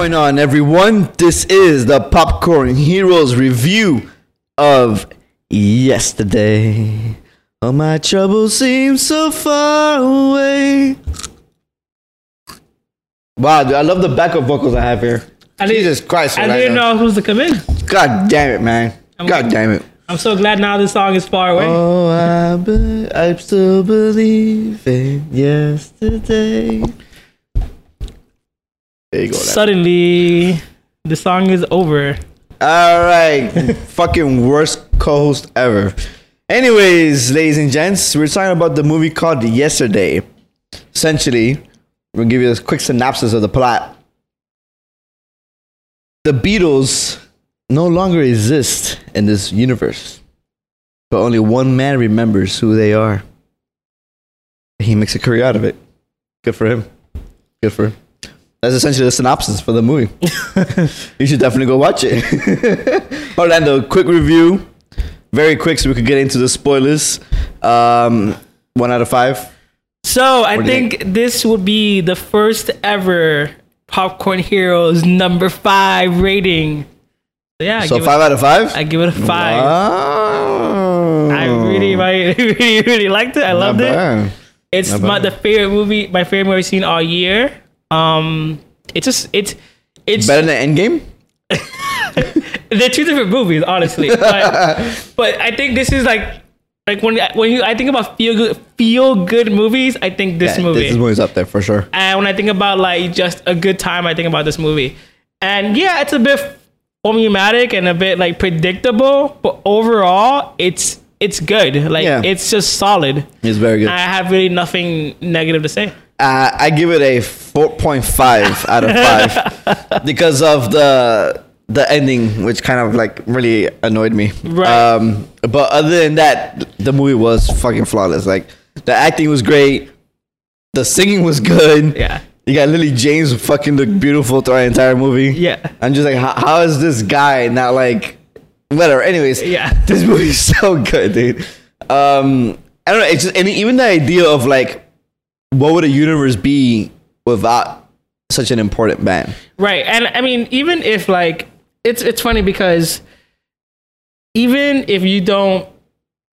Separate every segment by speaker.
Speaker 1: going on, everyone? This is the Popcorn Heroes review of yesterday. All my troubles seem so far away. Wow, dude, I love the backup vocals I have here.
Speaker 2: I
Speaker 1: Jesus Christ!
Speaker 2: I didn't
Speaker 1: now.
Speaker 2: know I was supposed to come in.
Speaker 1: God damn it, man. God damn it.
Speaker 2: I'm so glad now this song is far away.
Speaker 1: Oh, I, be- I still believe in yesterday. There you go.
Speaker 2: Suddenly, the song is over.
Speaker 1: All right, fucking worst co-host ever. Anyways, ladies and gents, we're talking about the movie called Yesterday. Essentially, we'll give you a quick synopsis of the plot. The Beatles no longer exist in this universe, but only one man remembers who they are. He makes a career out of it. Good for him. Good for him. That's essentially the synopsis for the movie. you should definitely go watch it. Orlando, quick review. Very quick so we could get into the spoilers. Um, one out of five.
Speaker 2: So I
Speaker 1: you
Speaker 2: think this would be the first ever Popcorn Heroes number five rating. So yeah, I
Speaker 1: so five out of five?
Speaker 2: I give it a five.
Speaker 1: Wow.
Speaker 2: I really, really, really, really liked it. I
Speaker 1: Not
Speaker 2: loved it.
Speaker 1: bad.
Speaker 2: It's
Speaker 1: Not
Speaker 2: my
Speaker 1: bad.
Speaker 2: the favorite movie, my favorite movie I've seen all year. Um, it's just it's it's
Speaker 1: Better than Endgame?
Speaker 2: they're two different movies, honestly. But, but I think this is like like when when you I think about feel good feel good movies, I think this
Speaker 1: Yeah,
Speaker 2: movie.
Speaker 1: This movie's up there for sure.
Speaker 2: and when I think about like just a good time, I think about this movie. And yeah, it's a bit formulatic and a bit like predictable, but overall, it's it's good. Like
Speaker 1: Yeah.
Speaker 2: it's just solid.
Speaker 1: It's very good.
Speaker 2: I have really nothing negative to say.
Speaker 1: Uh, I give it a 4.5 out of 5 because of the the ending, which kind of like really annoyed me.
Speaker 2: Right.
Speaker 1: Um, but other than that, the movie was fucking flawless. Like the acting was great, the singing was good.
Speaker 2: Yeah.
Speaker 1: You got Lily James fucking look beautiful throughout the entire movie.
Speaker 2: Yeah.
Speaker 1: I'm just like, how, how is this guy not like whatever? Anyways,
Speaker 2: Yeah.
Speaker 1: this movie's so good, dude. Um, I don't know. It's just and even the idea of like, what would a universe be without such an important band?
Speaker 2: Right. And I mean, even if like it's it's funny because even if you don't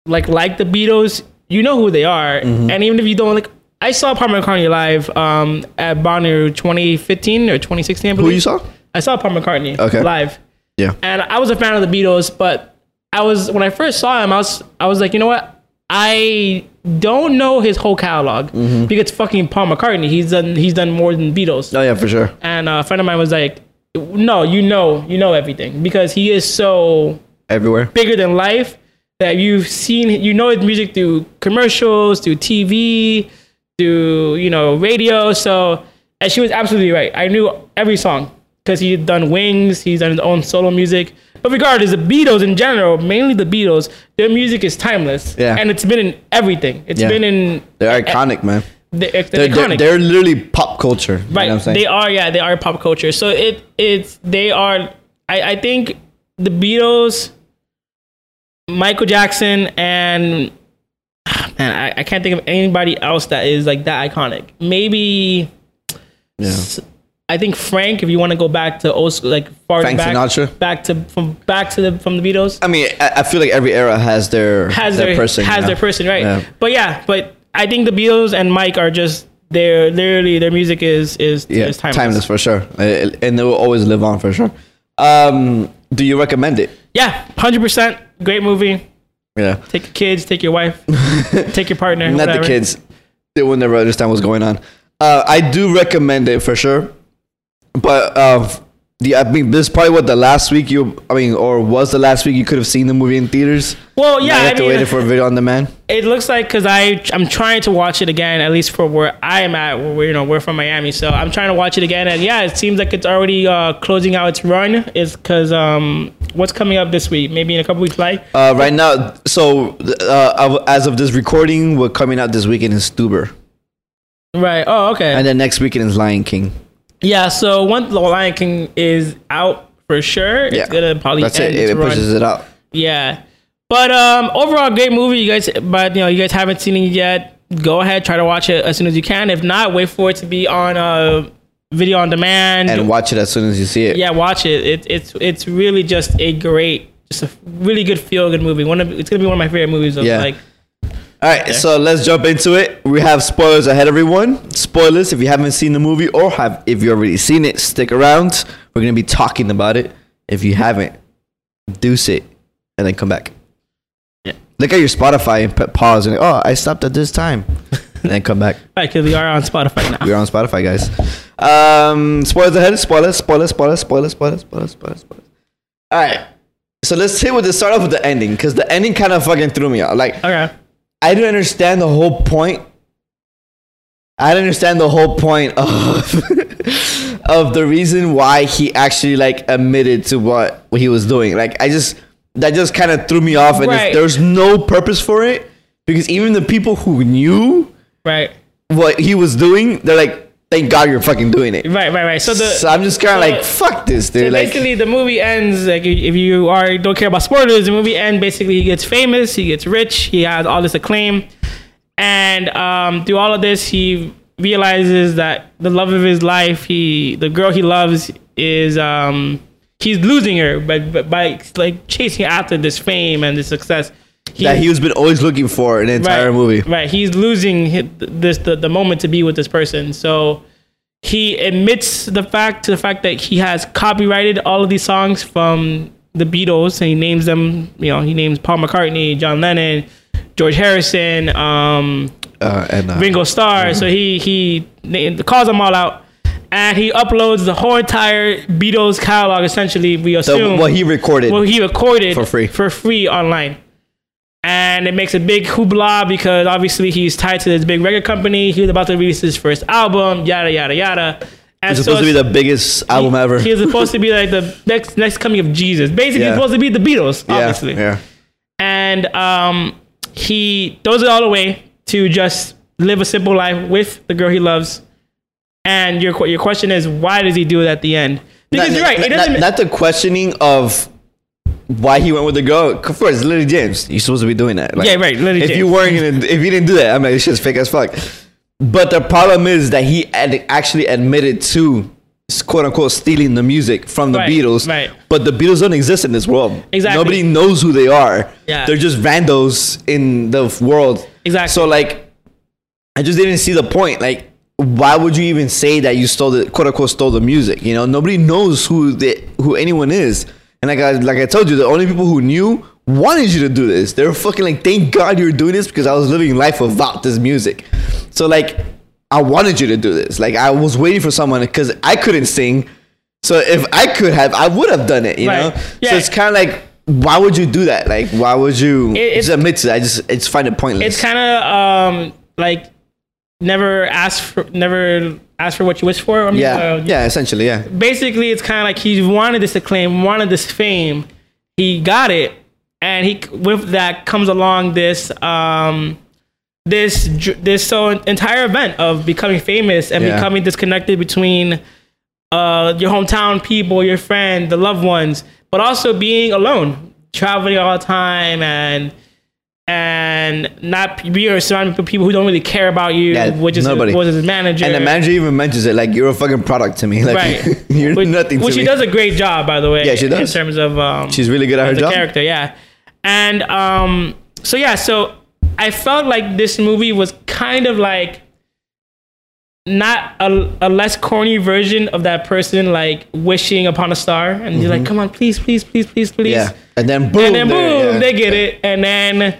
Speaker 2: like like the Beatles, you know who they are.
Speaker 1: Mm-hmm.
Speaker 2: And even if you don't like I saw Paul McCartney live um at Bonnaroo 2015 or 2016, I
Speaker 1: Who you saw?
Speaker 2: I saw Paul McCartney
Speaker 1: Okay.
Speaker 2: live.
Speaker 1: Yeah.
Speaker 2: And I was a fan of the Beatles, but I was when I first saw him, I was I was like, you know what? I don't know his whole catalog
Speaker 1: Mm-hmm.
Speaker 2: because fucking Paul McCartney. He's done he's done more than Beatles.
Speaker 1: Oh yeah, for sure.
Speaker 2: And uh, a friend of mine was like, "No, you know, you know everything because he is so
Speaker 1: Everywhere.
Speaker 2: bigger than life that you've seen, you know his music through commercials, through TV, through you know radio. So, and she was absolutely right. I knew every song because he had done Wings, he's done his own solo music. But regardless, the Beatles in general, mainly the Beatles, their music is timeless.
Speaker 1: Yeah.
Speaker 2: and it's been in everything. It's
Speaker 1: Yeah.
Speaker 2: been in
Speaker 1: They're iconic, man.
Speaker 2: they're, they're,
Speaker 1: They're, they're,
Speaker 2: iconic.
Speaker 1: they're literally pop culture. You know
Speaker 2: Right.
Speaker 1: what I'm saying?
Speaker 2: they are, yeah, they are pop culture. So it it's they are I, I think the Beatles, Michael Jackson and ah, man, I, I can't think of anybody else that is like that iconic. Maybe
Speaker 1: yeah.
Speaker 2: I think Frank, if you want to go back to old school, like far
Speaker 1: Frank
Speaker 2: back,
Speaker 1: Sinatra?
Speaker 2: back to from back to the from the Beatles,
Speaker 1: I mean, I, I feel like every era has their
Speaker 2: has
Speaker 1: their,
Speaker 2: their,
Speaker 1: person.
Speaker 2: has
Speaker 1: you know?
Speaker 2: their person, right?
Speaker 1: Yeah.
Speaker 2: But yeah, but I think the Beatles and Mike are just they're literally their music is is,
Speaker 1: Yeah,
Speaker 2: is
Speaker 1: timeless.
Speaker 2: timeless.
Speaker 1: for sure, and they will always live on for sure. Um, do you recommend it?
Speaker 2: Yeah, hundred percent, great movie.
Speaker 1: Yeah,
Speaker 2: Take your kids, take your wife, take your partner.
Speaker 1: not
Speaker 2: whatever.
Speaker 1: the kids. They will never understand what's going on. Uh, I do recommend it for sure, but uh, the I mean, this is probably what the last week you, I mean, or was the last week you could have seen the movie in theaters.
Speaker 2: Well, yeah, I
Speaker 1: have to wait it for a video on demand.
Speaker 2: it looks like because I I'm trying to watch it again, at least for where I am at. Where we're, you know we're from Miami, so I'm trying to watch it again, and yeah, it seems like it's already uh, closing out its run. Is because um what's coming up this week? Maybe in a couple weeks, like
Speaker 1: Uh, right now, so uh, as of this recording, we're coming out this weekend in Stuber,
Speaker 2: right? Oh, okay.
Speaker 1: and then next weekend is Lion King.
Speaker 2: Yeah. So once The Lion King is out for sure,
Speaker 1: Yeah,
Speaker 2: it's gonna probably
Speaker 1: That's
Speaker 2: end
Speaker 1: it. It
Speaker 2: run.
Speaker 1: pushes it out.
Speaker 2: Yeah. But um overall great movie, you guys but you know, you guys haven't seen it yet. Go ahead, try to watch it as soon as you can. If not, wait for it to be on uh video on demand.
Speaker 1: and watch it as soon as you see it.
Speaker 2: yeah, watch it. it. It's it's really just a great, just a really good feel good movie. One of it's gonna be one of my favorite movies of
Speaker 1: Yeah.
Speaker 2: like
Speaker 1: all right, there. so let's jump into it. We have spoilers ahead, everyone. Spoilers, if you haven't seen the movie or have if you already seen it, stick around. We're gonna be talking about it. If you haven't, deuce it, and then come back.
Speaker 2: Yeah.
Speaker 1: Look at your Spotify and put pause and oh, I stopped at this time, and then come back.
Speaker 2: All right, because we are on Spotify now.
Speaker 1: We are on Spotify, guys. Um, spoilers ahead. Spoilers. Spoilers. Spoilers. Spoilers. Spoilers. Spoilers. Spoilers. spoilers. All right. So let's hit with the start off with the ending because the ending kind of fucking threw me off. Like,
Speaker 2: okay.
Speaker 1: I didn't understand the whole point. I didn't understand the whole point of of the reason why he actually like admitted to what he was doing. Like I just that just kind of threw me off, and
Speaker 2: Right.
Speaker 1: there's no purpose for it because even the people who knew
Speaker 2: Right.
Speaker 1: what he was doing, they're like, "Thank God you're fucking doing it."
Speaker 2: Right. Right. Right. So the
Speaker 1: so I'm just kind of
Speaker 2: so-
Speaker 1: like, "Fuck this, dude!"
Speaker 2: So
Speaker 1: like,
Speaker 2: basically, the movie ends like if you are don't care about spoilers. The movie ends basically. He gets famous. He gets rich. He has all this acclaim, and um, through all of this, he realizes that the love of his life, he the girl he loves, is um, he's losing her, but, but by like chasing after this fame and this success, he,
Speaker 1: that he was been always looking for in the entire
Speaker 2: right,
Speaker 1: movie.
Speaker 2: Right. He's losing hi- this the, the moment to be with this person. So he admits the fact to the fact that he has copyrighted all of these songs from the Beatles and he names them, you know, he names Paul McCartney, John Lennon, George Harrison, um,
Speaker 1: Uh, and uh,
Speaker 2: Ringo Starr. So he he calls them all out. And he uploads the whole entire Beatles catalog essentially, we
Speaker 1: the,
Speaker 2: assume
Speaker 1: what he recorded.
Speaker 2: well, he recorded
Speaker 1: For free.
Speaker 2: for free online. And it makes a big hoopla because obviously he's tied to this big record company. He was about to release his first album, yada yada yada. And
Speaker 1: it's supposed to be the biggest album ever.
Speaker 2: He was supposed to be like the next next coming of Jesus. Basically,
Speaker 1: Yeah.
Speaker 2: he's supposed to be the Beatles, obviously.
Speaker 1: yeah.
Speaker 2: And um, he throws it all away to just live a simple life with the girl he loves. And your your question is, why does he do it at the end? Because
Speaker 1: Not-
Speaker 2: you're right. It
Speaker 1: not-
Speaker 2: doesn't.
Speaker 1: not the questioning of why he went with the girl. Of course, Lily James. You're supposed to be doing that. Like,
Speaker 2: Yeah, right, Lily
Speaker 1: if you weren't gonna, if you didn't do that, I'm like, this shit's fake as fuck. But the problem is that he had actually admitted to quote unquote stealing the music from the
Speaker 2: Right,
Speaker 1: Beatles.
Speaker 2: right.
Speaker 1: But the Beatles don't exist in this world.
Speaker 2: Exactly.
Speaker 1: Nobody knows who they are.
Speaker 2: Yeah.
Speaker 1: They're just randos in the world.
Speaker 2: Exactly.
Speaker 1: So like, I just didn't see the point. Like, why would you even say that you stole the quote unquote stole the music? You know, nobody knows who the who anyone is. And like I like I told you, the only people who knew wanted you to do this. They were fucking like, thank God you're doing this because I was living life without this music. So like, I wanted you to do this. Like I was waiting for someone because I couldn't sing. So if I could have, I would have done it. You
Speaker 2: Right.
Speaker 1: know.
Speaker 2: Yeah.
Speaker 1: So it's kind of like, why would you do that? Like, why would you
Speaker 2: It- it's-
Speaker 1: just admit to that? I just, it's find it pointless.
Speaker 2: it's kind of um like never ask for never ask for what you wish for. I mean,
Speaker 1: yeah,
Speaker 2: uh,
Speaker 1: yeah, essentially, yeah.
Speaker 2: Basically, it's kind of like he wanted this acclaim, wanted this fame. He got it, and he with that comes along this um this this so entire event of becoming famous and
Speaker 1: Yeah.
Speaker 2: becoming disconnected between uh your hometown people, your friends, the loved ones, but also being alone, traveling all the time and and not being surrounded with people who don't really care about you,
Speaker 1: Yeah,
Speaker 2: which is
Speaker 1: nobody.
Speaker 2: was his manager.
Speaker 1: And the manager even mentions it, like, you're a fucking product to me. Like,
Speaker 2: right?
Speaker 1: you're
Speaker 2: which,
Speaker 1: nothing to
Speaker 2: which
Speaker 1: me.
Speaker 2: she does a great job, by the way.
Speaker 1: Yeah, she does.
Speaker 2: in terms of um,
Speaker 1: She's really good at her job.
Speaker 2: character, yeah. And um, so yeah, so I felt like this movie was kind of like not a, a less corny version of that person like wishing upon a star, and you're like, come on, please, please, please, please, please.
Speaker 1: Mm-hmm. Yeah. And then boom.
Speaker 2: And then boom,
Speaker 1: yeah.
Speaker 2: they get it, and then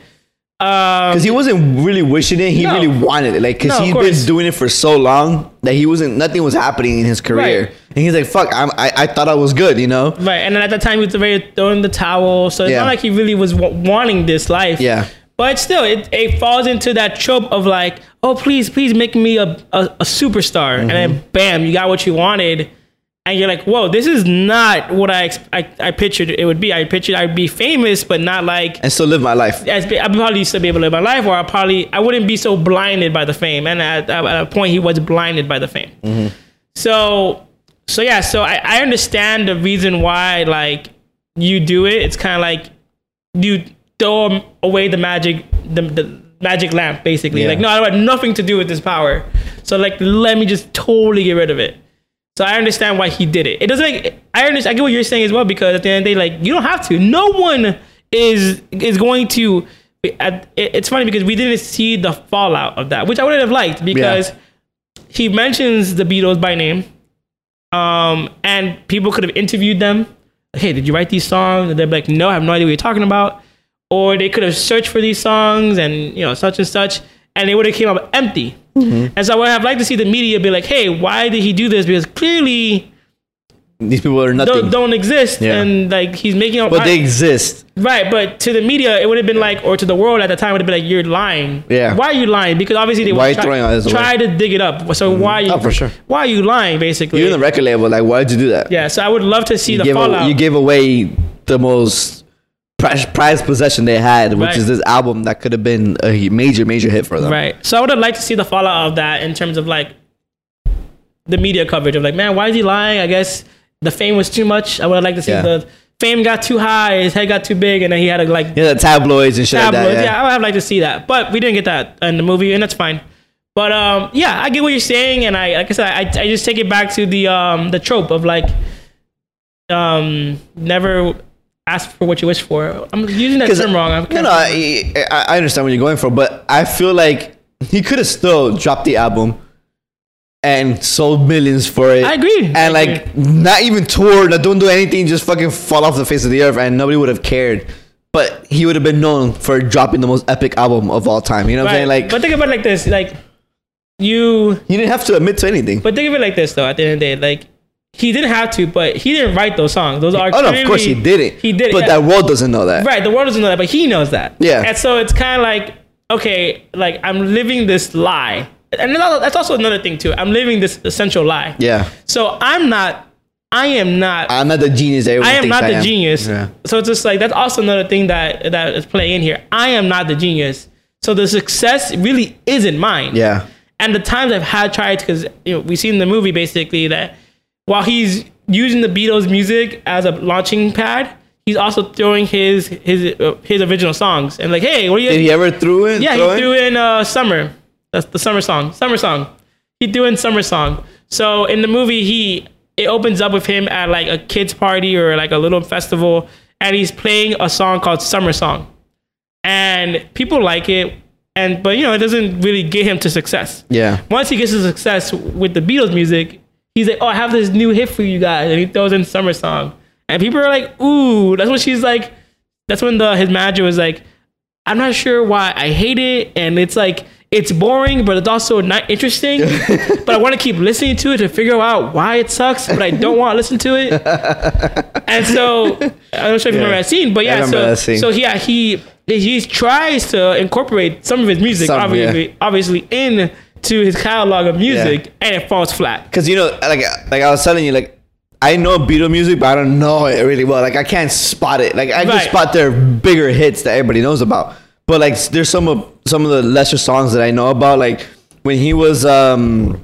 Speaker 2: um,
Speaker 1: Because he wasn't really wishing it, he
Speaker 2: No.
Speaker 1: really wanted it. Like, because
Speaker 2: No,
Speaker 1: he's been doing it for so long that he wasn't, nothing was happening in his career.
Speaker 2: Right.
Speaker 1: And he's like, fuck, I'm, I, I thought I was good, you know?
Speaker 2: Right, and then at that time he was ready to throw in the towel. So it's
Speaker 1: Yeah.
Speaker 2: not like he really was w- wanting this life.
Speaker 1: Yeah.
Speaker 2: But still, it, it falls into that trope of like, oh, please, please make me a, a, a superstar. And
Speaker 1: Mm-hmm.
Speaker 2: then bam, you got what you wanted. And you're like, whoa, this is not what I, I, I pictured it would be. I pictured I'd be famous, but not like,
Speaker 1: And still live my life.
Speaker 2: as, I'd probably still be able to live my life, or I probably, I wouldn't be so blinded by the fame. And at, at a point, he was blinded by the fame.
Speaker 1: Mm-hmm.
Speaker 2: So, so yeah, so I, I understand the reason why like you do it. It's kind of like you throw away the magic, the, the magic lamp, basically.
Speaker 1: Yeah.
Speaker 2: Like, no, I have nothing to do with this power. So like, let me just totally get rid of it. So I understand why he did it. It doesn't make I understand. I get what you're saying as well because at the end of the day, like you don't have to. No one is is going to. it- It's funny because we didn't see the fallout of that, which I would have liked because he mentions the Beatles by name, um, and people could have interviewed them. Hey, did you write these songs? And they're like, No, I have no idea what you're talking about. Or they could have searched for these songs and you know such and such, and they would have came up empty. Mm-hmm. And so I would have liked to see the media be like, Hey, why did he do this? Because clearly
Speaker 1: These people are nothing.
Speaker 2: don't, don't exist,
Speaker 1: Yeah.
Speaker 2: and like he's making up.
Speaker 1: but they exist.
Speaker 2: Right, but to the media, it would have been like, or to the world at the time, would have been like, "You're lying."
Speaker 1: Yeah.
Speaker 2: Why are you lying? Because obviously they
Speaker 1: Why
Speaker 2: would try, try to dig it up. So mm-hmm. why? are You,
Speaker 1: Oh, for sure.
Speaker 2: Why are you lying? Basically.
Speaker 1: You're in the record label, like, why did you do that?
Speaker 2: yeah. So I would love to see
Speaker 1: you,
Speaker 2: the fallout.
Speaker 1: a, you gave away the most prized possession they had, which
Speaker 2: Right.
Speaker 1: is this album that could have been a major, major hit for them.
Speaker 2: right. So I would have liked to see the fallout of that in terms of like the media coverage of like, man, why is he lying? I guess the fame was too much. I would have liked to see
Speaker 1: Yeah.
Speaker 2: the fame got too high, his head got too big, and then he had to like
Speaker 1: Yeah, the tabloids and shit like
Speaker 2: tabloids.
Speaker 1: that.
Speaker 2: yeah.
Speaker 1: Yeah.
Speaker 2: I would have liked to see that, but we didn't get that in the movie, and that's fine. But um, yeah, I get what you're saying, and I like I said, I, I just take it back to the um the trope of like um never ask for what you wish for. I'm using that term wrong. I'm
Speaker 1: No, no, I, I understand what you're going for, but I feel like he could have still dropped the album and sold millions for it.
Speaker 2: I agree.
Speaker 1: And
Speaker 2: I
Speaker 1: like
Speaker 2: agree.
Speaker 1: not even tour, not don't do anything, just fucking fall off the face of the earth, and nobody would have cared. But he would have been known for dropping the most epic album of all time. You know what I'm saying? Like
Speaker 2: but think about it like this, like you.
Speaker 1: you didn't have to admit to anything.
Speaker 2: But think of it like this, though. At the end of the day, like he didn't have to, but he didn't write those songs. Those are
Speaker 1: oh no, of course he didn't.
Speaker 2: He did, it,
Speaker 1: but
Speaker 2: yeah.
Speaker 1: that world doesn't know that.
Speaker 2: Right, the world doesn't know that, but he knows that.
Speaker 1: Yeah.
Speaker 2: And so it's kind of like, okay, like I'm living this lie. And that's also another thing too. I'm living this essential lie.
Speaker 1: Yeah,
Speaker 2: So I'm not, I am not,
Speaker 1: I'm not the genius. Everyone
Speaker 2: I am not
Speaker 1: I
Speaker 2: the
Speaker 1: am.
Speaker 2: genius.
Speaker 1: Yeah.
Speaker 2: So it's just like, that's also another thing that, that is playing in here. I am not the genius. So the success really isn't mine.
Speaker 1: Yeah.
Speaker 2: And the times I've had tried, because you know, we see in the movie basically that while he's using the Beatles music as a launching pad, he's also throwing his his uh, his original songs and like, hey, what are you?
Speaker 1: Did he ever threw it?
Speaker 2: yeah,
Speaker 1: throw
Speaker 2: he threw in uh, summer. That's the summer song. Summer song. He threw in summer song. So in the movie, he it opens up with him at like a kids party or like a little festival, and he's playing a song called Summer Song, and people like it. And but you know it doesn't really get him to success
Speaker 1: Yeah.
Speaker 2: once he gets to success with the Beatles music, he's like, "Oh, I have this new hit for you guys," and he throws in "Summer Song," and people are like, "Ooh!" That's when she's like, that's when the his manager was like, "I'm not sure why I hate it," and it's like it's boring, but it's also not interesting. but I want to keep listening to it to figure out why it sucks, but I don't want to listen to it. and so I'm not sure if you remember that scene, but yeah, so so yeah, he he tries to incorporate some of his music,
Speaker 1: Some, yeah.
Speaker 2: obviously, obviously into his catalog of music, and it falls flat.
Speaker 1: Cause you know, like like I was telling you, like I know Beatle music, but I don't know it really well. Like I can't spot it. Like I can spot their bigger hits that everybody knows about. But like there's some of some of the lesser songs that I know about. Like when he was um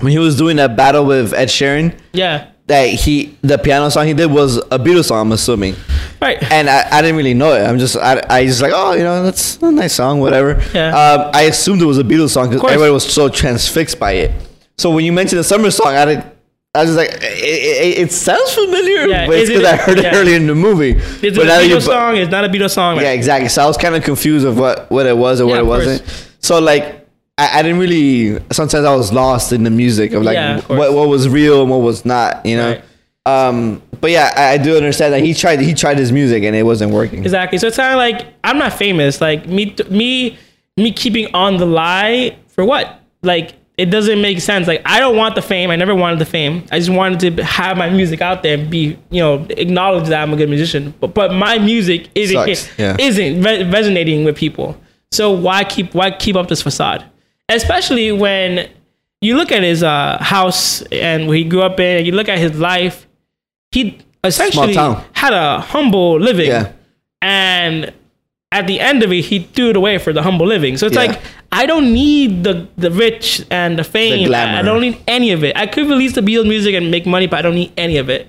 Speaker 1: when he was doing that battle with Ed Sheeran,
Speaker 2: Yeah,
Speaker 1: that he the piano song he did was a Beatles song, I'm assuming.
Speaker 2: Right.
Speaker 1: And I, I didn't really know it. I'm just I, I just like oh you know that's a nice song whatever.
Speaker 2: Yeah.
Speaker 1: Um, I assumed it was a Beatles song because everybody was so transfixed by it. So when you mentioned the summer song, I didn't. I was just like, it, it, it sounds familiar,
Speaker 2: Yeah,
Speaker 1: but it's
Speaker 2: is it-
Speaker 1: because I heard
Speaker 2: yeah.
Speaker 1: it earlier in the movie.
Speaker 2: Is it
Speaker 1: but
Speaker 2: a
Speaker 1: that you
Speaker 2: Beatles song? It's not a Beatles song.
Speaker 1: Yeah, exactly. So I was kind of confused of what what it was or what it wasn't. So like, I, I didn't really. Sometimes I was lost in the music of like
Speaker 2: Yeah, of
Speaker 1: what what was real and what was not. You know.
Speaker 2: Right.
Speaker 1: Um, but yeah, I, I do understand that he tried he tried his music and it wasn't working.
Speaker 2: Exactly. So it's kind of like I'm not famous. Like me, me, me keeping on the lie for what? Like it doesn't make sense. Like I don't want the fame. I never wanted the fame. I just wanted to have my music out there and be, you know, acknowledge that I'm a good musician. But but my music isn't.
Speaker 1: Yeah.
Speaker 2: isn't re- resonating with people. So why keep why keep up this facade? Especially when you look at his uh, house and where he grew up in, and you look at his life. He essentially had a humble living
Speaker 1: Yeah.
Speaker 2: and at the end of it he threw it away for the humble living so it's
Speaker 1: Yeah.
Speaker 2: like i don't need the the rich and the fame
Speaker 1: glamour.
Speaker 2: i don't need any of it i could release the beatles music and make money but i don't need any of it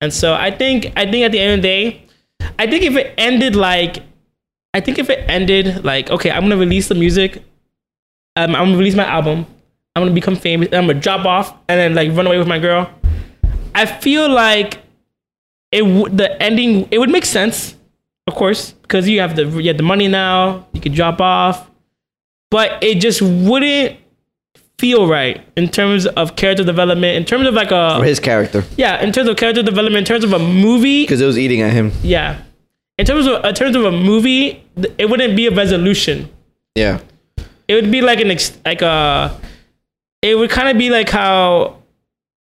Speaker 2: and so i think i think at the end of the day i think if it ended like i think if it ended like okay i'm gonna release the music um, i'm gonna release my album I'm gonna become famous. I'm gonna drop off and then like run away with my girl. I feel like it w- the ending it would make sense, of course, because you have the you have the money now. You could drop off, but it just wouldn't feel right in terms of character development. In terms of like
Speaker 1: For
Speaker 2: a
Speaker 1: his character.
Speaker 2: yeah, in terms of character development. In terms of a movie,
Speaker 1: Because it was eating at him.
Speaker 2: yeah. In terms of in terms of a movie, it wouldn't be a resolution
Speaker 1: Yeah.
Speaker 2: it would be like an ex- like a it would kind of be like how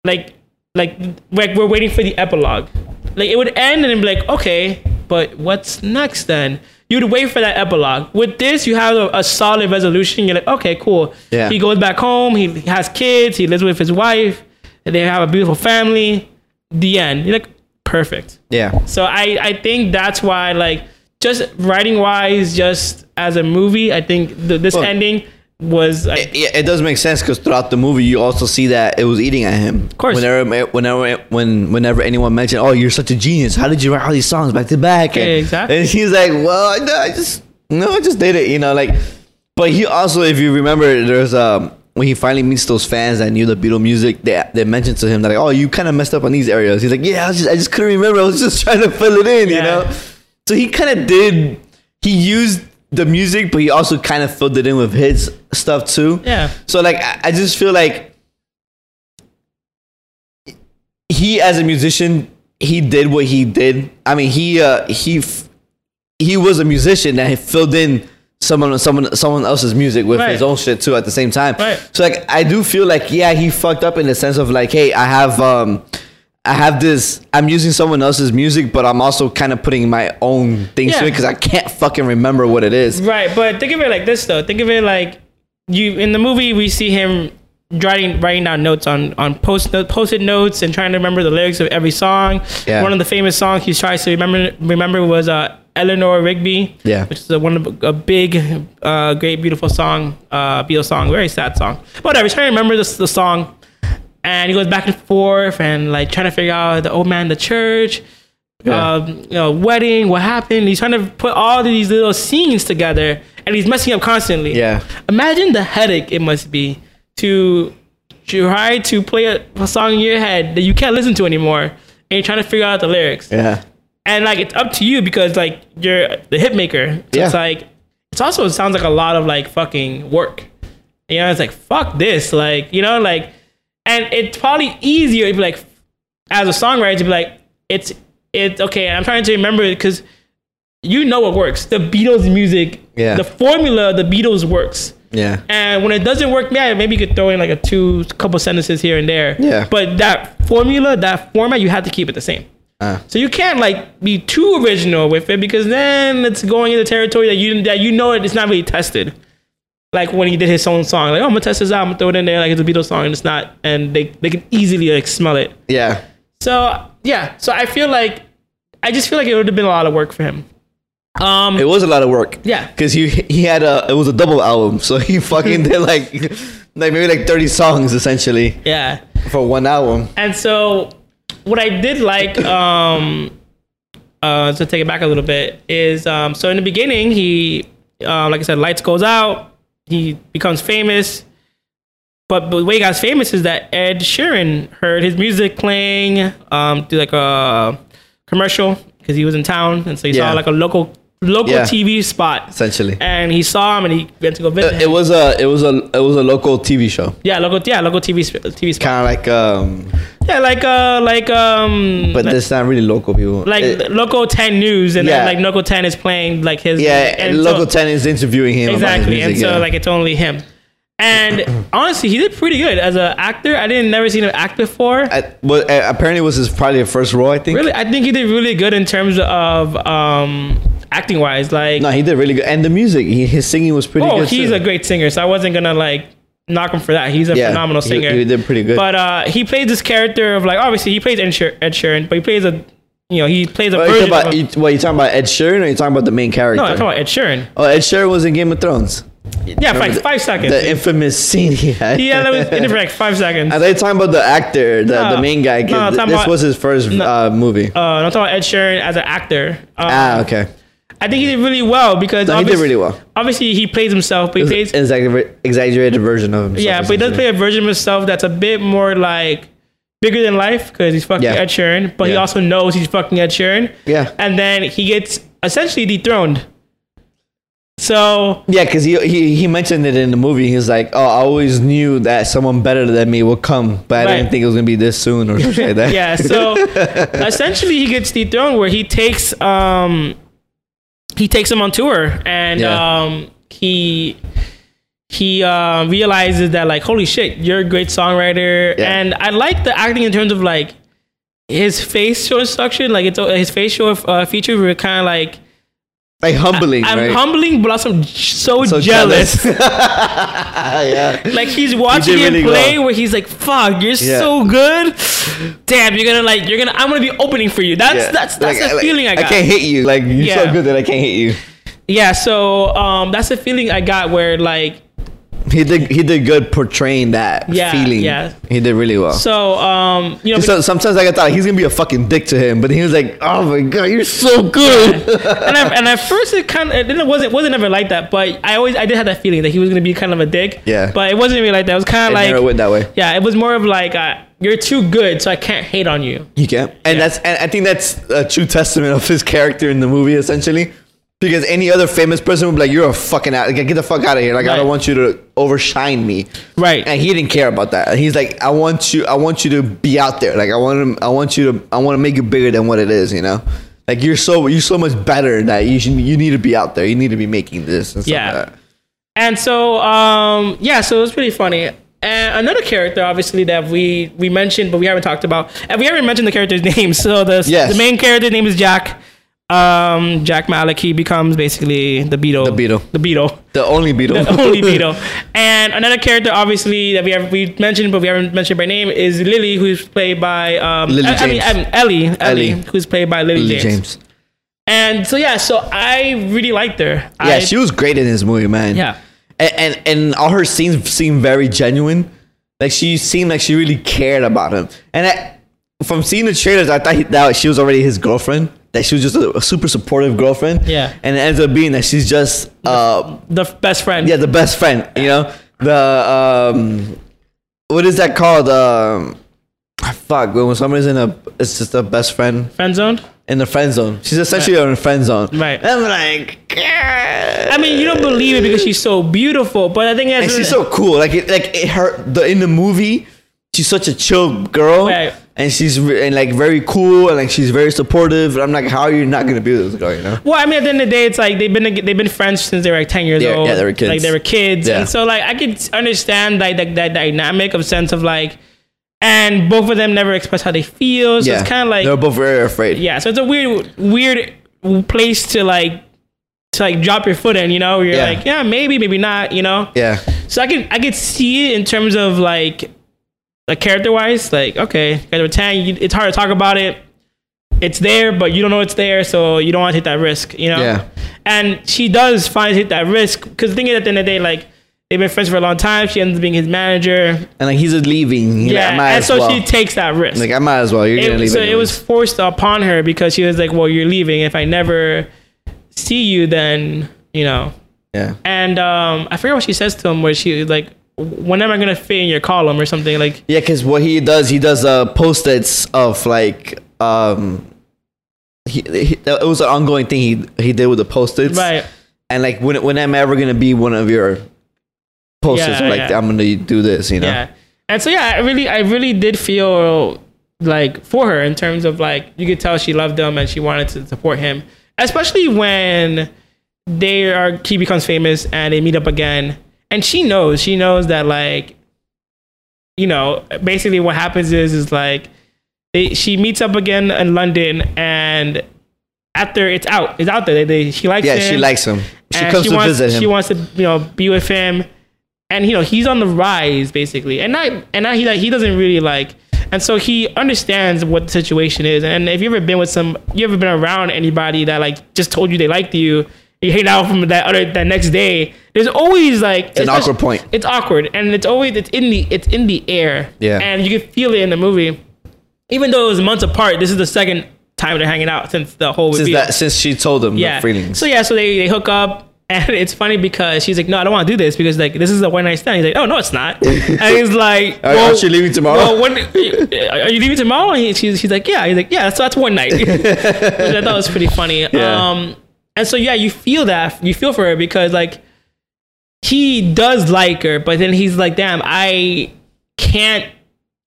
Speaker 2: like like like we're waiting for the epilogue. Like it would end and be like okay but what's next then? You'd wait for that epilogue. With this you have a, a solid resolution. You're like okay cool.
Speaker 1: Yeah.
Speaker 2: he goes back home. He has kids. He lives with his wife. And they have a beautiful family. The end. You're like perfect.
Speaker 1: Yeah.
Speaker 2: so I, I think that's why like just writing wise, just as a movie, I think th- this
Speaker 1: Well-
Speaker 2: ending was like,
Speaker 1: Yeah, it does make sense because throughout the movie, you also see that it was eating at him. Of
Speaker 2: course.
Speaker 1: Whenever, whenever, when, whenever anyone mentioned, "Oh, you're such a genius! How did you write all these songs back to back?" And,
Speaker 2: Yeah, exactly.
Speaker 1: And he's like, "Well, I, I just, no, I just did it." You know, like. But he also, if you remember, there's um when he finally meets those fans that knew the Beatle music, they they mentioned to him that like, "Oh, you kind of messed up on these areas." He's like, "Yeah, I, just, I just couldn't remember. I was just trying to fill it in." You know. So he kind of did. He used the music, but he also kind of filled it in with his stuff too.
Speaker 2: yeah,
Speaker 1: So like I I just feel like he as a musician, he did what he did. I mean, he uh he f- he was a musician that filled in someone someone someone else's music with
Speaker 2: Right.
Speaker 1: his own shit too at the same time.
Speaker 2: Right.
Speaker 1: So like I do feel like yeah, he fucked up in the sense of like, hey, I have um I have this. I'm using someone else's music, but I'm also kind of putting my own things to it because I can't fucking remember what it is.
Speaker 2: right. But think of it like this though. Think of it like you in the movie we see him writing writing down notes on on post post-it notes and trying to remember the lyrics of every song.
Speaker 1: Yeah.
Speaker 2: One of the famous songs he tries to remember remember was uh Eleanor Rigby.
Speaker 1: Yeah.
Speaker 2: Which is a one of a big, uh, great, beautiful song, uh, Beatles song, very sad song. But whatever, trying to remember this the song, and he goes back and forth and like trying to figure out the old man, the church,
Speaker 1: Yeah.
Speaker 2: um, you know, wedding, what happened. He's trying to put all these little scenes together, and he's messing up constantly.
Speaker 1: Yeah.
Speaker 2: Imagine the headache it must be to try to play a, a song in your head that you can't listen to anymore, and you're trying to figure out the lyrics
Speaker 1: Yeah.
Speaker 2: and like it's up to you because like you're the hit maker. So
Speaker 1: Yeah.
Speaker 2: it's like it's also it sounds like a lot of like fucking work. You know, it's like fuck this, like you know, like, and it's probably easier if like as a songwriter to be like it's it's okay. I'm trying to remember it because you know what works. The Beatles music,
Speaker 1: Yeah.
Speaker 2: the formula, the Beatles works.
Speaker 1: Yeah.
Speaker 2: And when it doesn't work, yeah, maybe you could throw in like a two couple sentences here and there.
Speaker 1: Yeah.
Speaker 2: But that formula, that format, you have to keep it the same.
Speaker 1: Uh,
Speaker 2: So you can't like be too original with it because then it's going into territory that you that you know it's not really tested. Like when he did his own song, like oh I'm gonna test this out, I'm gonna throw it in there like it's a Beatles song and it's not, and they they can easily like smell it.
Speaker 1: yeah.
Speaker 2: So yeah, so I feel like I just feel like it would have been a lot of work for him. Um,
Speaker 1: It was a lot of work.
Speaker 2: Yeah.
Speaker 1: Because he he had a it was a double album, so he fucking did like like maybe like thirty songs essentially
Speaker 2: yeah,
Speaker 1: for one album.
Speaker 2: And so, what I did like, um, uh, to take it back a little bit, is um, so in the beginning, he, uh, like I said, lights goes out, he becomes famous. But the way he got famous is that Ed Sheeran heard his music playing, um, do like a commercial because he was in town, and so he
Speaker 1: Yeah.
Speaker 2: saw like a local local
Speaker 1: Yeah.
Speaker 2: TV spot,
Speaker 1: Essentially,
Speaker 2: and he saw him, and he went to go visit.
Speaker 1: it,
Speaker 2: him.
Speaker 1: was a it was a it was a local TV show,
Speaker 2: yeah, local, yeah, local TV TV spot.
Speaker 1: kind of like um,
Speaker 2: Yeah, like uh, like um,
Speaker 1: but it's not really local people.
Speaker 2: like
Speaker 1: It-
Speaker 2: local 10 news and
Speaker 1: Yeah.
Speaker 2: then like local 10 is playing like his
Speaker 1: yeah,
Speaker 2: and so-
Speaker 1: local ten is interviewing him
Speaker 2: exactly
Speaker 1: his music.
Speaker 2: and so
Speaker 1: yeah.
Speaker 2: like it's only him and honestly he did pretty good as an actor i didn't never seen him act before
Speaker 1: I, well, apparently it was his probably a first role. I think.
Speaker 2: really i think he did really good in terms of um acting wise like
Speaker 1: No, he did really good, and the music, he, his singing was pretty
Speaker 2: oh
Speaker 1: good.
Speaker 2: he's
Speaker 1: too.
Speaker 2: a great singer so i wasn't gonna like knock him for that he's a
Speaker 1: yeah,
Speaker 2: phenomenal singer
Speaker 1: He, did pretty good.
Speaker 2: but uh he plays this character of like obviously he plays ed, Sheer- ed sheeran but he plays a you know he plays a
Speaker 1: Well,
Speaker 2: version
Speaker 1: talking about, you, what, you talking about Ed Sheeran or you talking about the main character?
Speaker 2: no i'm talking about ed sheeran
Speaker 1: oh, Ed Sheeran was in Game of Thrones.
Speaker 2: yeah five,
Speaker 1: the-
Speaker 2: five seconds
Speaker 1: The infamous scene he had.
Speaker 2: Yeah, that was in for like five seconds.
Speaker 1: I thought you talking about the actor, the,
Speaker 2: No.
Speaker 1: the main guy.
Speaker 2: No, I'm
Speaker 1: th-
Speaker 2: talking
Speaker 1: this
Speaker 2: about-
Speaker 1: was his first uh, movie.
Speaker 2: Uh, I'm talking about Ed Sheeran as an actor. Um,
Speaker 1: ah, okay.
Speaker 2: I think he did really well because
Speaker 1: No, he did really well.
Speaker 2: Obviously, he plays himself, but he plays
Speaker 1: an exaggerated version of himself.
Speaker 2: yeah, but he does play a version of himself that's a bit more like bigger than life because he's fucking
Speaker 1: Yeah.
Speaker 2: Ed Sheeran, but he also knows he's fucking Ed Sheeran.
Speaker 1: Yeah.
Speaker 2: and then he gets essentially dethroned. So
Speaker 1: Yeah, because he, he he mentioned it in the movie. He's like, "Oh, I always knew that someone better than me would come, but I
Speaker 2: Right.
Speaker 1: didn't think it was gonna be this soon or something like that."
Speaker 2: yeah, so essentially he gets dethroned where he takes um he takes him on tour and
Speaker 1: Yeah.
Speaker 2: um he he uh, realizes that like holy shit you're a great songwriter
Speaker 1: Yeah.
Speaker 2: and I like the acting in terms of like his facial structure like it's his facial uh, features were kind of like
Speaker 1: like humbling,
Speaker 2: I'm
Speaker 1: right?
Speaker 2: humbling but also so,
Speaker 1: So
Speaker 2: jealous.
Speaker 1: yeah.
Speaker 2: like he's watching
Speaker 1: did
Speaker 2: him
Speaker 1: really
Speaker 2: play
Speaker 1: well.
Speaker 2: where he's like fuck you're
Speaker 1: Yeah.
Speaker 2: so good damn you're gonna like you're gonna I'm gonna be opening for you that's
Speaker 1: Yeah.
Speaker 2: that's that's
Speaker 1: Like,
Speaker 2: the
Speaker 1: like,
Speaker 2: feeling I got
Speaker 1: I can't hit you. Like you're
Speaker 2: Yeah.
Speaker 1: so good that I can't hit you.
Speaker 2: yeah so um that's the feeling I got where like
Speaker 1: He did he did good portraying that
Speaker 2: Yeah,
Speaker 1: feeling.
Speaker 2: yeah.
Speaker 1: He did really well.
Speaker 2: so um you know
Speaker 1: So sometimes like, I thought he's gonna be a fucking dick to him, but he was like, "Oh my god, you're so good."
Speaker 2: and, I, and at first it kind of it wasn't wasn't ever like that but I always I did have that feeling that he was gonna be kind of a dick
Speaker 1: Yeah.
Speaker 2: but it wasn't really like that it was kind of
Speaker 1: never
Speaker 2: like
Speaker 1: went that way.
Speaker 2: yeah it was more of like uh, you're too good so I can't hate on you
Speaker 1: You can't, and
Speaker 2: Yeah.
Speaker 1: that's and I think that's a true testament of his character in the movie, essentially. Because any other famous person would be like, "You're a fucking out, like, get the fuck out of here! Like I
Speaker 2: Right.
Speaker 1: don't want you to overshine me."
Speaker 2: right
Speaker 1: And he didn't care about that. He's like, "I want you, I want you to be out there. Like I want to, I want you to, I want to make you bigger than what it is. You know, like you're so, you're so much better that you should, you need to be out there. You need to be making this." And stuff
Speaker 2: Yeah.
Speaker 1: like that.
Speaker 2: And so, um, yeah, so it was pretty funny. And another character, obviously, that we we mentioned, but we haven't talked about, and we haven't mentioned the character's name. So the
Speaker 1: Yes.
Speaker 2: the main character's name is Jack. Um, Jack Malik. He becomes basically the Beatle.
Speaker 1: The Beatle.
Speaker 2: The Beatle.
Speaker 1: the only Beatle,
Speaker 2: The only Beatle. And another character, obviously, that we have we mentioned, but we haven't mentioned by name, is Lily, who's played by um,
Speaker 1: Lily
Speaker 2: I, I mean,
Speaker 1: James.
Speaker 2: um, Ellie, Ellie,
Speaker 1: Ellie.
Speaker 2: who's played by Lily,
Speaker 1: Lily
Speaker 2: James.
Speaker 1: James.
Speaker 2: And so yeah, so I really liked her.
Speaker 1: Yeah,
Speaker 2: I,
Speaker 1: she was great in this movie, man.
Speaker 2: yeah.
Speaker 1: and, and and all her scenes seemed very genuine. Like she seemed like she really cared about him. And I, from seeing the trailers, I thought he, that she was already his girlfriend. That she was just a, a super supportive girlfriend.
Speaker 2: Yeah.
Speaker 1: And it ends up being that she's just uh
Speaker 2: the f- best friend.
Speaker 1: yeah the best friend. You know the um what is that called um. Fuck, when somebody's in a, it's just a best friend
Speaker 2: Friend zone.
Speaker 1: in the friend zone. She's essentially in the friend zone.
Speaker 2: Right.
Speaker 1: And I'm like,
Speaker 2: I mean, you don't believe it because she's so beautiful, but I think
Speaker 1: and she's so cool. Like it, like it, her the in the movie, she's such a chill girl,
Speaker 2: Right.
Speaker 1: And she's re- and like very cool and like she's very supportive. And I'm like, how are you not gonna be with this girl? You know?
Speaker 2: Well, I mean, at the end of the day, it's like they've been they've been friends since they were like ten years
Speaker 1: Yeah,
Speaker 2: old.
Speaker 1: yeah, they were kids.
Speaker 2: Like they were kids,
Speaker 1: Yeah.
Speaker 2: and so like I could understand like that, that dynamic of sense of like, and both of them never express how they feel. So
Speaker 1: yeah,
Speaker 2: it's kind of like
Speaker 1: they're both very afraid.
Speaker 2: yeah. So it's a weird weird place to like to like drop your foot in. You know, where you're
Speaker 1: Yeah.
Speaker 2: like yeah maybe maybe not. You know.
Speaker 1: yeah,
Speaker 2: So I could I could see it in terms of like, like character wise, like okay, guys ten. You, it's hard to talk about it. It's there, but you don't know it's there, so you don't want to take that risk, you know.
Speaker 1: Yeah.
Speaker 2: And she does finally take that risk because the thing is, at the end of the day, like they've been friends for a long time. She ends up being his manager.
Speaker 1: and like he's leaving.
Speaker 2: Yeah,
Speaker 1: like, I might
Speaker 2: and so
Speaker 1: well.
Speaker 2: she takes that risk.
Speaker 1: like I might as well. You're gonna
Speaker 2: It-
Speaker 1: leave.
Speaker 2: so it was forced upon her because she was like, "Well, you're leaving. If I never see you, then you know."
Speaker 1: yeah.
Speaker 2: And um, I forget what she says to him, where she like, "When am I gonna fit in your column or something?" Like,
Speaker 1: Yeah, because what he does, he does uh, post-its of like um, he, he it was an ongoing thing he he did with the post-its,
Speaker 2: right?
Speaker 1: And like when when I'm ever gonna be one of your post-its,
Speaker 2: Yeah,
Speaker 1: like
Speaker 2: yeah.
Speaker 1: I'm gonna do this, you know?
Speaker 2: Yeah. And so yeah, I really, I really did feel like for her in terms of like you could tell she loved him and she wanted to support him, especially when they are he becomes famous and they meet up again, and she knows, she knows that like, you know, basically what happens is is like they she meets up again in London and after it's out, it's out there. They, they she likes
Speaker 1: Yeah,
Speaker 2: him
Speaker 1: she likes him. She comes to
Speaker 2: wants,
Speaker 1: visit him.
Speaker 2: She wants to, you know, be with him, and you know he's on the rise basically, and not and now he like he doesn't really like, and so he understands what the situation is. And if you've ever been with some, you ever been around anybody that like just told you they liked you, you hang out from that other that next day. There's always like it's
Speaker 1: an awkward point.
Speaker 2: It's awkward, and it's always it's in the it's in the air.
Speaker 1: Yeah.
Speaker 2: and you can feel it in the movie. Even though it was months apart, this is the second time they're hanging out since the whole
Speaker 1: Since that, since she told them
Speaker 2: yeah.
Speaker 1: the feelings.
Speaker 2: So yeah, so they, they hook up. And it's funny because she's like, no, I don't want to do this because like this is a one night stand. He's like, oh no, it's not. and he's like,
Speaker 1: Are-
Speaker 2: well,
Speaker 1: aren't you leaving tomorrow?
Speaker 2: Well, when, are you leaving tomorrow? And she's, she's like, yeah. He's like, yeah. So that's one night, which I thought it was pretty funny.
Speaker 1: Yeah.
Speaker 2: Um, and so yeah, you feel that you feel for her because like he does like her, but then he's like, damn, I can't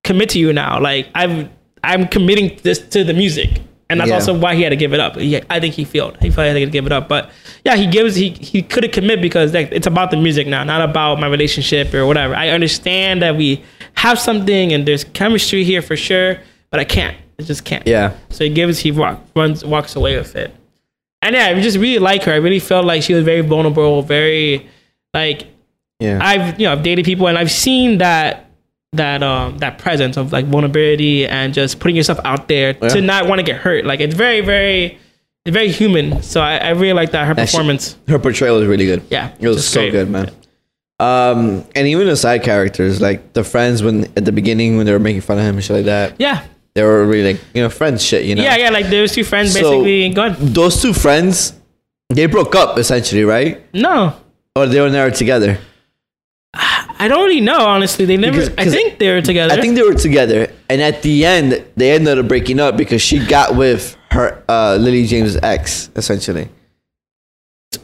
Speaker 2: commit to you now. Like I've I'm committing this to the music. And that's
Speaker 1: Yeah.
Speaker 2: also why he had to give it up. He, I think he failed. He felt he had to give it up. But yeah, he gives he he couldn't commit because like, it's about the music now, not about my relationship or whatever. I understand that we have something and there's chemistry here for sure, but I can't. I just can't.
Speaker 1: yeah.
Speaker 2: So he gives he walk, runs walks away with it. And yeah, I just really like her. I really felt like she was very vulnerable, very like
Speaker 1: Yeah.
Speaker 2: I've you know I've dated people and I've seen that that um that presence of like vulnerability and just putting yourself out there
Speaker 1: Yeah.
Speaker 2: to not want to get hurt. Like it's very very it's very human. So I, I really like that her
Speaker 1: she-
Speaker 2: performance.
Speaker 1: her portrayal was really good.
Speaker 2: yeah,
Speaker 1: It was so
Speaker 2: great.
Speaker 1: good, man. Um, and even the side characters, like the friends, when at the beginning when they were making fun of him and shit like that,
Speaker 2: Yeah,
Speaker 1: they were really like you know friends shit. You know,
Speaker 2: yeah, yeah. Like those two friends
Speaker 1: So-
Speaker 2: basically gone.
Speaker 1: Those two friends, they broke up essentially, right?
Speaker 2: No,
Speaker 1: Or they were never together.
Speaker 2: I don't really know. Honestly, they never.
Speaker 1: Because-
Speaker 2: I think they were together.
Speaker 1: I think they were together, and at the end, they ended up breaking up because she got with her uh, Lily James' ex. Essentially,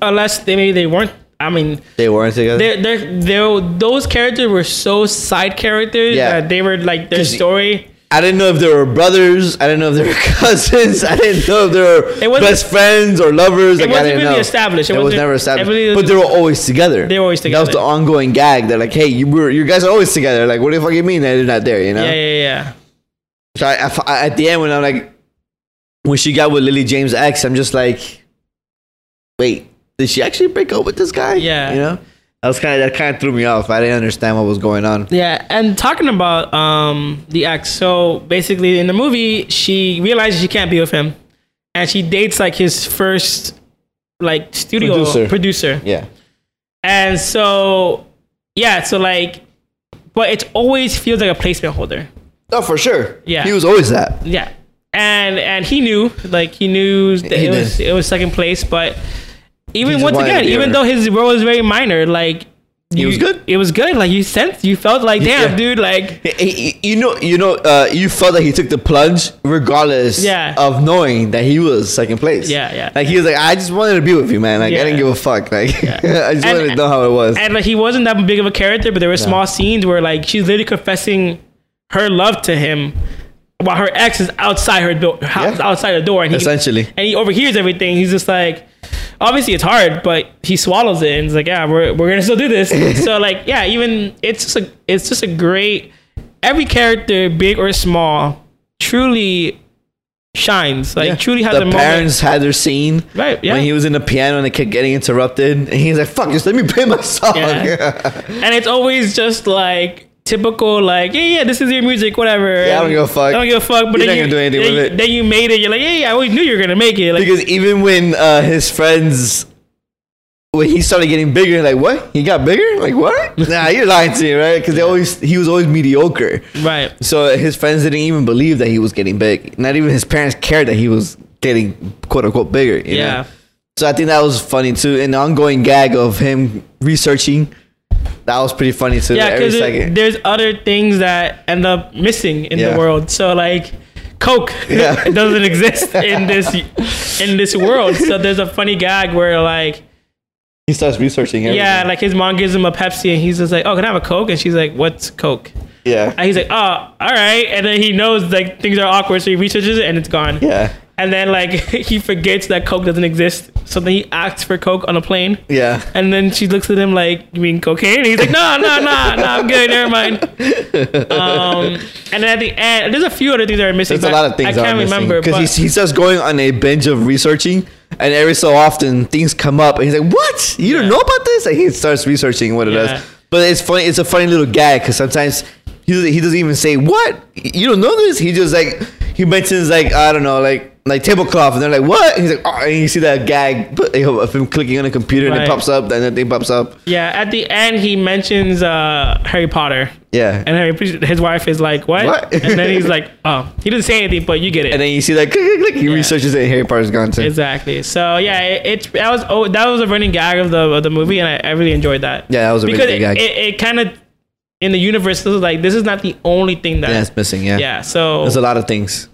Speaker 2: unless they maybe they weren't. I mean,
Speaker 1: they weren't together.
Speaker 2: they're, they're, they're, those characters were so side characters
Speaker 1: Yeah.
Speaker 2: that they were like their story.
Speaker 1: I didn't know if they were brothers. I didn't know if they were cousins. I didn't know if they
Speaker 2: It
Speaker 1: were
Speaker 2: wasn't-
Speaker 1: best friends or lovers. Like, I
Speaker 2: wasn't
Speaker 1: didn't
Speaker 2: really
Speaker 1: know.
Speaker 2: established. It
Speaker 1: It, was never established.
Speaker 2: really-
Speaker 1: but they were always together.
Speaker 2: They were always together.
Speaker 1: That was the ongoing gag. They're like, hey, you were, you guys are always together. Like, what the fuck you mean that they're not there? You know?
Speaker 2: Yeah, yeah, yeah.
Speaker 1: So I, I- I- at the end, when I'm like, when she got with Lily James' ex, I'm just like, wait, did she actually break up with this guy?
Speaker 2: Yeah.
Speaker 1: You know, that was kind of that kind of threw me off. I didn't understand what was going on.
Speaker 2: Yeah, and talking about um the ex, so basically in the movie, she realizes she can't be with him, and she dates like his first like studio
Speaker 1: Producer.
Speaker 2: producer.
Speaker 1: Yeah.
Speaker 2: and so yeah, so like, but it always feels like a placement holder.
Speaker 1: Oh, for sure.
Speaker 2: Yeah.
Speaker 1: He was always that.
Speaker 2: Yeah, and and he knew like he knew that
Speaker 1: He
Speaker 2: it was it was second place, but even once again, even though his role was very minor, like.
Speaker 1: He was good.
Speaker 2: It was good. Like you sensed, you felt like, damn,
Speaker 1: Yeah.
Speaker 2: dude, like
Speaker 1: You know, you know, uh, you felt that he took the plunge, regardless
Speaker 2: Yeah.
Speaker 1: of knowing that he was second place.
Speaker 2: Yeah, yeah.
Speaker 1: Like he was like, I just wanted to be with you, man. Like
Speaker 2: Yeah.
Speaker 1: I didn't give a fuck. Like
Speaker 2: Yeah.
Speaker 1: I just
Speaker 2: And-
Speaker 1: wanted to know how it was.
Speaker 2: and like he wasn't that big of a character, but there were small scenes where like she's literally confessing her love to him while her ex is outside her door, outside the door, and he
Speaker 1: Essentially.
Speaker 2: and he overhears everything. He's just like, obviously it's hard, but he swallows it and he's like, yeah, we're we're gonna still do this. so like, yeah, even it's just a it's just a great every character, big or small, truly shines. Like
Speaker 1: Yeah.
Speaker 2: truly has
Speaker 1: the
Speaker 2: a moment.
Speaker 1: parents had their scene.
Speaker 2: Right, yeah.
Speaker 1: When he was in the piano and it kept getting interrupted, and he's like, "Fuck, just let me play my song."
Speaker 2: Yeah. and it's always just like typical, like yeah, yeah, this is your music, whatever.
Speaker 1: Yeah, I don't give a fuck.
Speaker 2: I don't give a fuck. But
Speaker 1: You're
Speaker 2: then
Speaker 1: not
Speaker 2: you,
Speaker 1: gonna do anything
Speaker 2: then,
Speaker 1: with it.
Speaker 2: then you made it. You're like, yeah, yeah, I always knew you were gonna make it. Like,
Speaker 1: because even when uh, his friends, when he started getting bigger, like what? He got bigger? Like what? nah, you're lying to me, right? Because they always he was always mediocre.
Speaker 2: right.
Speaker 1: So his friends didn't even believe that he was getting big. Not even his parents cared that he was getting quote unquote bigger. you know?
Speaker 2: Yeah.
Speaker 1: So I think that was funny too. And the ongoing gag of him researching, that was pretty funny too.
Speaker 2: Yeah, because there's other things that end up missing in
Speaker 1: Yeah.
Speaker 2: the world. So like. Coke
Speaker 1: Yeah.
Speaker 2: doesn't exist in this in this world. So there's a funny gag where like
Speaker 1: he starts researching. Everything.
Speaker 2: yeah, like his mom gives him a Pepsi and he's just like, "Oh, can I have a Coke?" And she's like, "What's Coke?"
Speaker 1: yeah,
Speaker 2: And he's like, "Oh, all right." And then he knows like things are awkward, so he researches it and it's gone.
Speaker 1: yeah,
Speaker 2: And then like he forgets that Coke doesn't exist, so then he asks for Coke on a plane.
Speaker 1: yeah.
Speaker 2: And then she looks at him like, "You mean cocaine?" And he's like, "No, no, no, no, I'm good. Never mind." Um, and then at the end, there's a few other things that are missing.
Speaker 1: There's a lot of things
Speaker 2: I can't remember.
Speaker 1: because
Speaker 2: But
Speaker 1: he, he starts going on a binge of researching, and every so often things come up, and he's like, "What? You don't know about this?" And he starts researching what it
Speaker 2: Yeah.
Speaker 1: does. But it's funny. It's a funny little gag because sometimes he doesn't, he doesn't even say what you don't know this. He just like he mentions like I don't know, like like tablecloth, and they're like, "What?" And he's like, "Oh," and you see that gag of him clicking on a computer, and
Speaker 2: Right.
Speaker 1: it pops up, then the thing pops up.
Speaker 2: Yeah, at the end he mentions uh, Harry Potter,
Speaker 1: Yeah,
Speaker 2: and Harry, his wife is like, "What?"
Speaker 1: What?
Speaker 2: and then he's like, "Oh, he didn't say anything, but you get it."
Speaker 1: and then you see that click, click, click. He
Speaker 2: Yeah.
Speaker 1: researches it, and Harry Potter's gone too.
Speaker 2: exactly. So yeah, it, it's that was oh, that was a running gag of the of the movie, and I, I really enjoyed that.
Speaker 1: Yeah, that was a
Speaker 2: because
Speaker 1: good
Speaker 2: it,
Speaker 1: gag.
Speaker 2: it, it kind of in the universe this is like this is not the only thing that
Speaker 1: yeah, it's missing. Yeah,
Speaker 2: yeah. So
Speaker 1: there's a lot of things.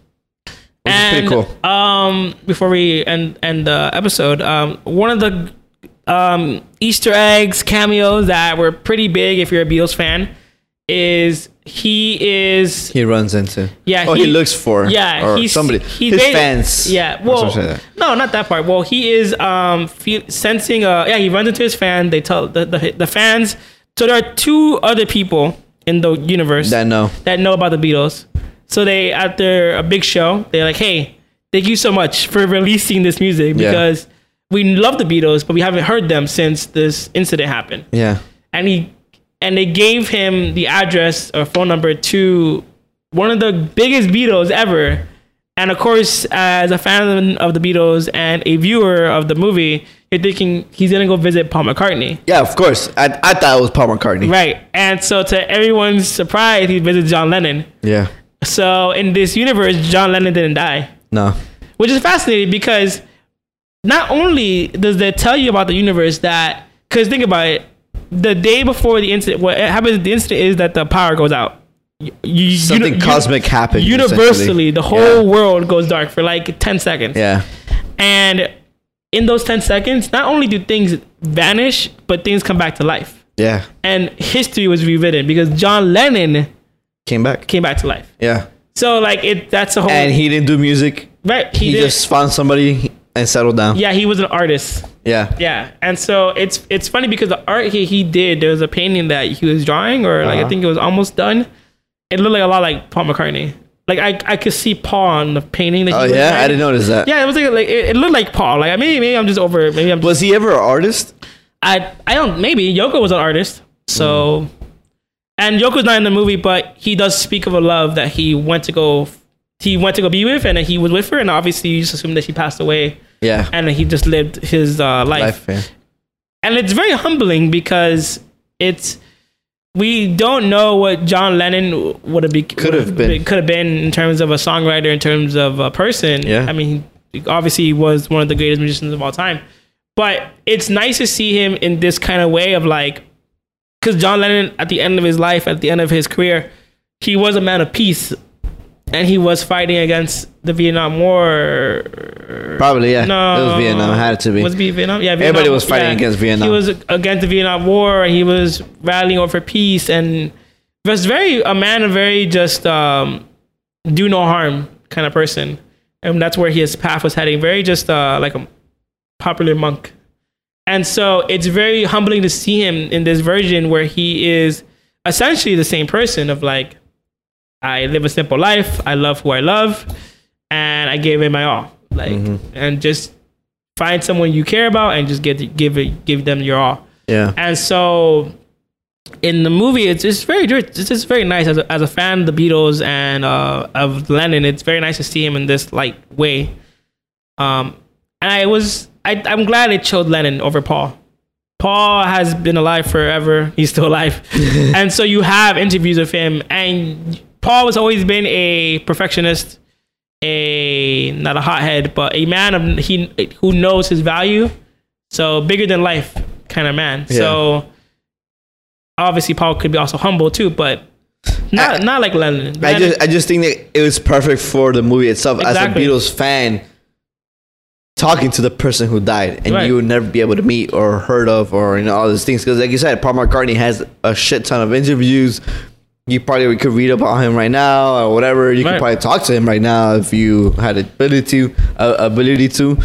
Speaker 1: Which is pretty cool.
Speaker 2: um, before we end end the episode, um, one of the um Easter eggs cameos that were pretty big if you're a Beatles fan is he is
Speaker 1: He runs into.
Speaker 2: Yeah,
Speaker 1: Oh, he,
Speaker 2: he-
Speaker 1: looks for.
Speaker 2: yeah
Speaker 1: or
Speaker 2: he's
Speaker 1: somebody.
Speaker 2: he's
Speaker 1: his fans.
Speaker 2: yeah well
Speaker 1: like
Speaker 2: no not that part well he is um feel, sensing uh yeah he runs into his fan they tell the, the the fans so there are two other people in the universe
Speaker 1: That no.
Speaker 2: that know about the Beatles. So they after a big show, they're like, "Hey, thank you so much for releasing this music
Speaker 1: Yeah.
Speaker 2: because we love the Beatles, but we haven't heard them since this incident happened."
Speaker 1: Yeah.
Speaker 2: And he and they gave him the address or phone number to one of the biggest Beatles ever. And of course, as a fan of the Beatles and a viewer of the movie, you're thinking he's gonna go visit Paul McCartney.
Speaker 1: Yeah, of course. I, I thought it was Paul McCartney.
Speaker 2: Right. And so to everyone's surprise, he visits John Lennon.
Speaker 1: Yeah.
Speaker 2: So in this universe, John Lennon didn't die,
Speaker 1: No.
Speaker 2: which is fascinating because not only does that tell you about the universe that, because think about it, the day before the incident, what happens the incident is that the power goes out. You-
Speaker 1: Something
Speaker 2: uni-
Speaker 1: cosmic happens.
Speaker 2: Universally, the whole world goes dark for like 10 seconds.
Speaker 1: Yeah.
Speaker 2: And in those 10 seconds, not only do things vanish, but things come back to life.
Speaker 1: Yeah.
Speaker 2: And history was rewritten because John Lennon
Speaker 1: Came back.
Speaker 2: came back to life.
Speaker 1: Yeah.
Speaker 2: So like it, that's a whole
Speaker 1: And he didn't do music.
Speaker 2: right.
Speaker 1: He,
Speaker 2: He,
Speaker 1: just found somebody and settled down.
Speaker 2: yeah, he was an artist.
Speaker 1: Yeah.
Speaker 2: Yeah, and so it's it's funny because the art he, he did there was a painting that he was drawing or like I
Speaker 1: Uh-huh.
Speaker 2: think it was almost done. It looked like a lot like Paul McCartney. Like I I could see Paul on the painting that
Speaker 1: Oh yeah, I didn't notice that.
Speaker 2: Yeah, it was like, like it, it looked like Paul. Like maybe maybe I'm just over. Maybe I'm. Just,
Speaker 1: Was he ever an artist?
Speaker 2: I I don't. Maybe Yoko was an artist. So,
Speaker 1: Mm.
Speaker 2: and Yoko's not in the movie, but he does speak of a love that he went to go. He went to go be with, and he was with her, and obviously you just assume that she passed away,
Speaker 1: Yeah.
Speaker 2: and he just lived his uh,
Speaker 1: Life. Yeah.
Speaker 2: and it's very humbling because it's we don't know what John Lennon would have be
Speaker 1: Could have been.
Speaker 2: could have been in terms of a songwriter, in terms of a person.
Speaker 1: Yeah.
Speaker 2: I mean, obviously, he obviously was one of the greatest musicians of all time. But it's nice to see him in this kind of way of like, because John Lennon, at the end of his life, at the end of his career, he was a man of peace, and he was fighting against the Vietnam War.
Speaker 1: Probably, yeah.
Speaker 2: No,
Speaker 1: It was Vietnam. It had to be.
Speaker 2: Was it Vietnam? Yeah, Vietnam,
Speaker 1: Everybody was fighting against Vietnam.
Speaker 2: He was against the Vietnam War, and he was rallying over peace, and was very a man, of very just um, do no harm kind of person, and that's where his path was heading. Very just uh, like a popular monk, and so it's very humbling to see him in this version where he is essentially the same person of like, I live a simple life, I love who I love, and I gave it my all, like, and just find someone you care about and just get give it give them your all.
Speaker 1: yeah.
Speaker 2: And so in the movie, it's just very it's just very nice as a, as a fan of the Beatles and uh, of Lennon. It's very nice to see him in this like way. Um, and I was I, I'm glad it showed Lennon over Paul. Paul has been alive forever. He's still alive, and so you have interviews of him. And Paul has always been a perfectionist, a not a hothead, but a man of he who knows his value. So bigger than life kind of man. So obviously Paul could be also humble too, but not not like Lennon.
Speaker 1: I just I just think that it was perfect for the movie itself.
Speaker 2: Exactly.
Speaker 1: As a Beatles fan, talking to the person who died, and
Speaker 2: Right.
Speaker 1: you would never be able to meet or heard of, or you know all these things. Because like you said, Paul McCartney has a shit ton of interviews. You probably could read about him right now or whatever. You
Speaker 2: Right.
Speaker 1: could probably talk to him right now if you had ability to, uh, ability to.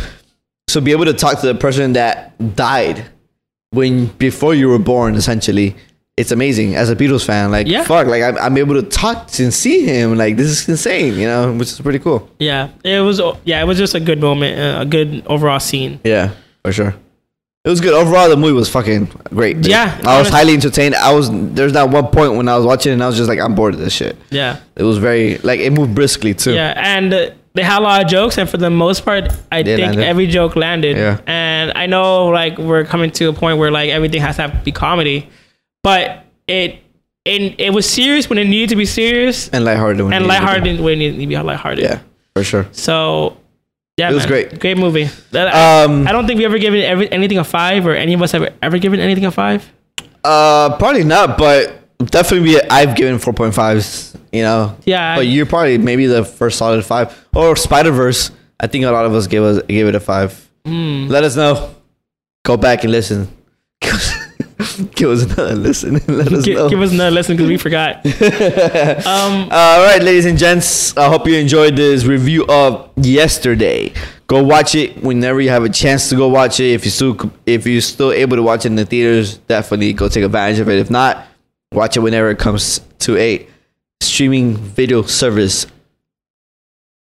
Speaker 1: So be able to talk to the person that died when before you were born, essentially. It's amazing as a Beatles fan. Like
Speaker 2: Yeah.
Speaker 1: fuck, like I'm, I'm able to talk and see him. Like this is insane, you know, which is pretty cool.
Speaker 2: yeah, it was yeah, it was just a good moment, uh, a good overall scene.
Speaker 1: Yeah, for sure. It was good. Overall, the movie was fucking great. dude.
Speaker 2: Yeah,
Speaker 1: I was highly entertained. I was there's that one point when I was watching it and I was just like, I'm bored of this shit.
Speaker 2: Yeah.
Speaker 1: It was very like it moved briskly too.
Speaker 2: Yeah, and uh, they had a lot of jokes, and for the most part, I think
Speaker 1: landed.
Speaker 2: every joke landed.
Speaker 1: Yeah.
Speaker 2: And I know like we're coming to a point where like everything has to have to be comedy, but it it it was serious when it needed to be serious,
Speaker 1: And lighthearted. when
Speaker 2: and
Speaker 1: it needed to be.
Speaker 2: lighthearted when it needed to be lighthearted.
Speaker 1: Yeah, for sure.
Speaker 2: So. Yeah,
Speaker 1: It was
Speaker 2: man.
Speaker 1: great.
Speaker 2: Great movie.
Speaker 1: Um,
Speaker 2: I don't think we ever given every, anything a five, or any of us have ever given anything a five.
Speaker 1: Uh, probably not, but definitely I've given 4.5s, you know.
Speaker 2: Yeah,
Speaker 1: But
Speaker 2: I-
Speaker 1: you're probably maybe the first solid five. Or Spider Verse. I think a lot of us gave us gave it a five.
Speaker 2: Hmm.
Speaker 1: Let us know. Go back and listen. give us another listen. and Let us know.
Speaker 2: give us another lesson because we forgot. um,
Speaker 1: All right, ladies and gents. I hope you enjoyed this review of yesterday. Go watch it whenever you have a chance to go watch it. If you still if you're still able to watch it in the theaters, definitely go take advantage of it. If not, watch it whenever it comes to a streaming video service.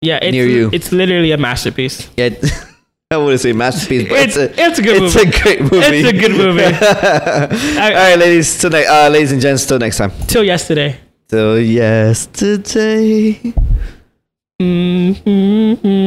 Speaker 2: yeah, it's,
Speaker 1: Near you.
Speaker 2: it's literally a masterpiece.
Speaker 1: Yeah, I wouldn't say masterpiece, but it's,
Speaker 2: It's-
Speaker 1: a
Speaker 2: it's a good
Speaker 1: it's
Speaker 2: movie.
Speaker 1: It's a great movie.
Speaker 2: It's a good movie.
Speaker 1: All right, ladies. Till ne- uh, ladies and gents. Till next time.
Speaker 2: Till yesterday.
Speaker 1: Till yesterday.
Speaker 2: Mm-hmm.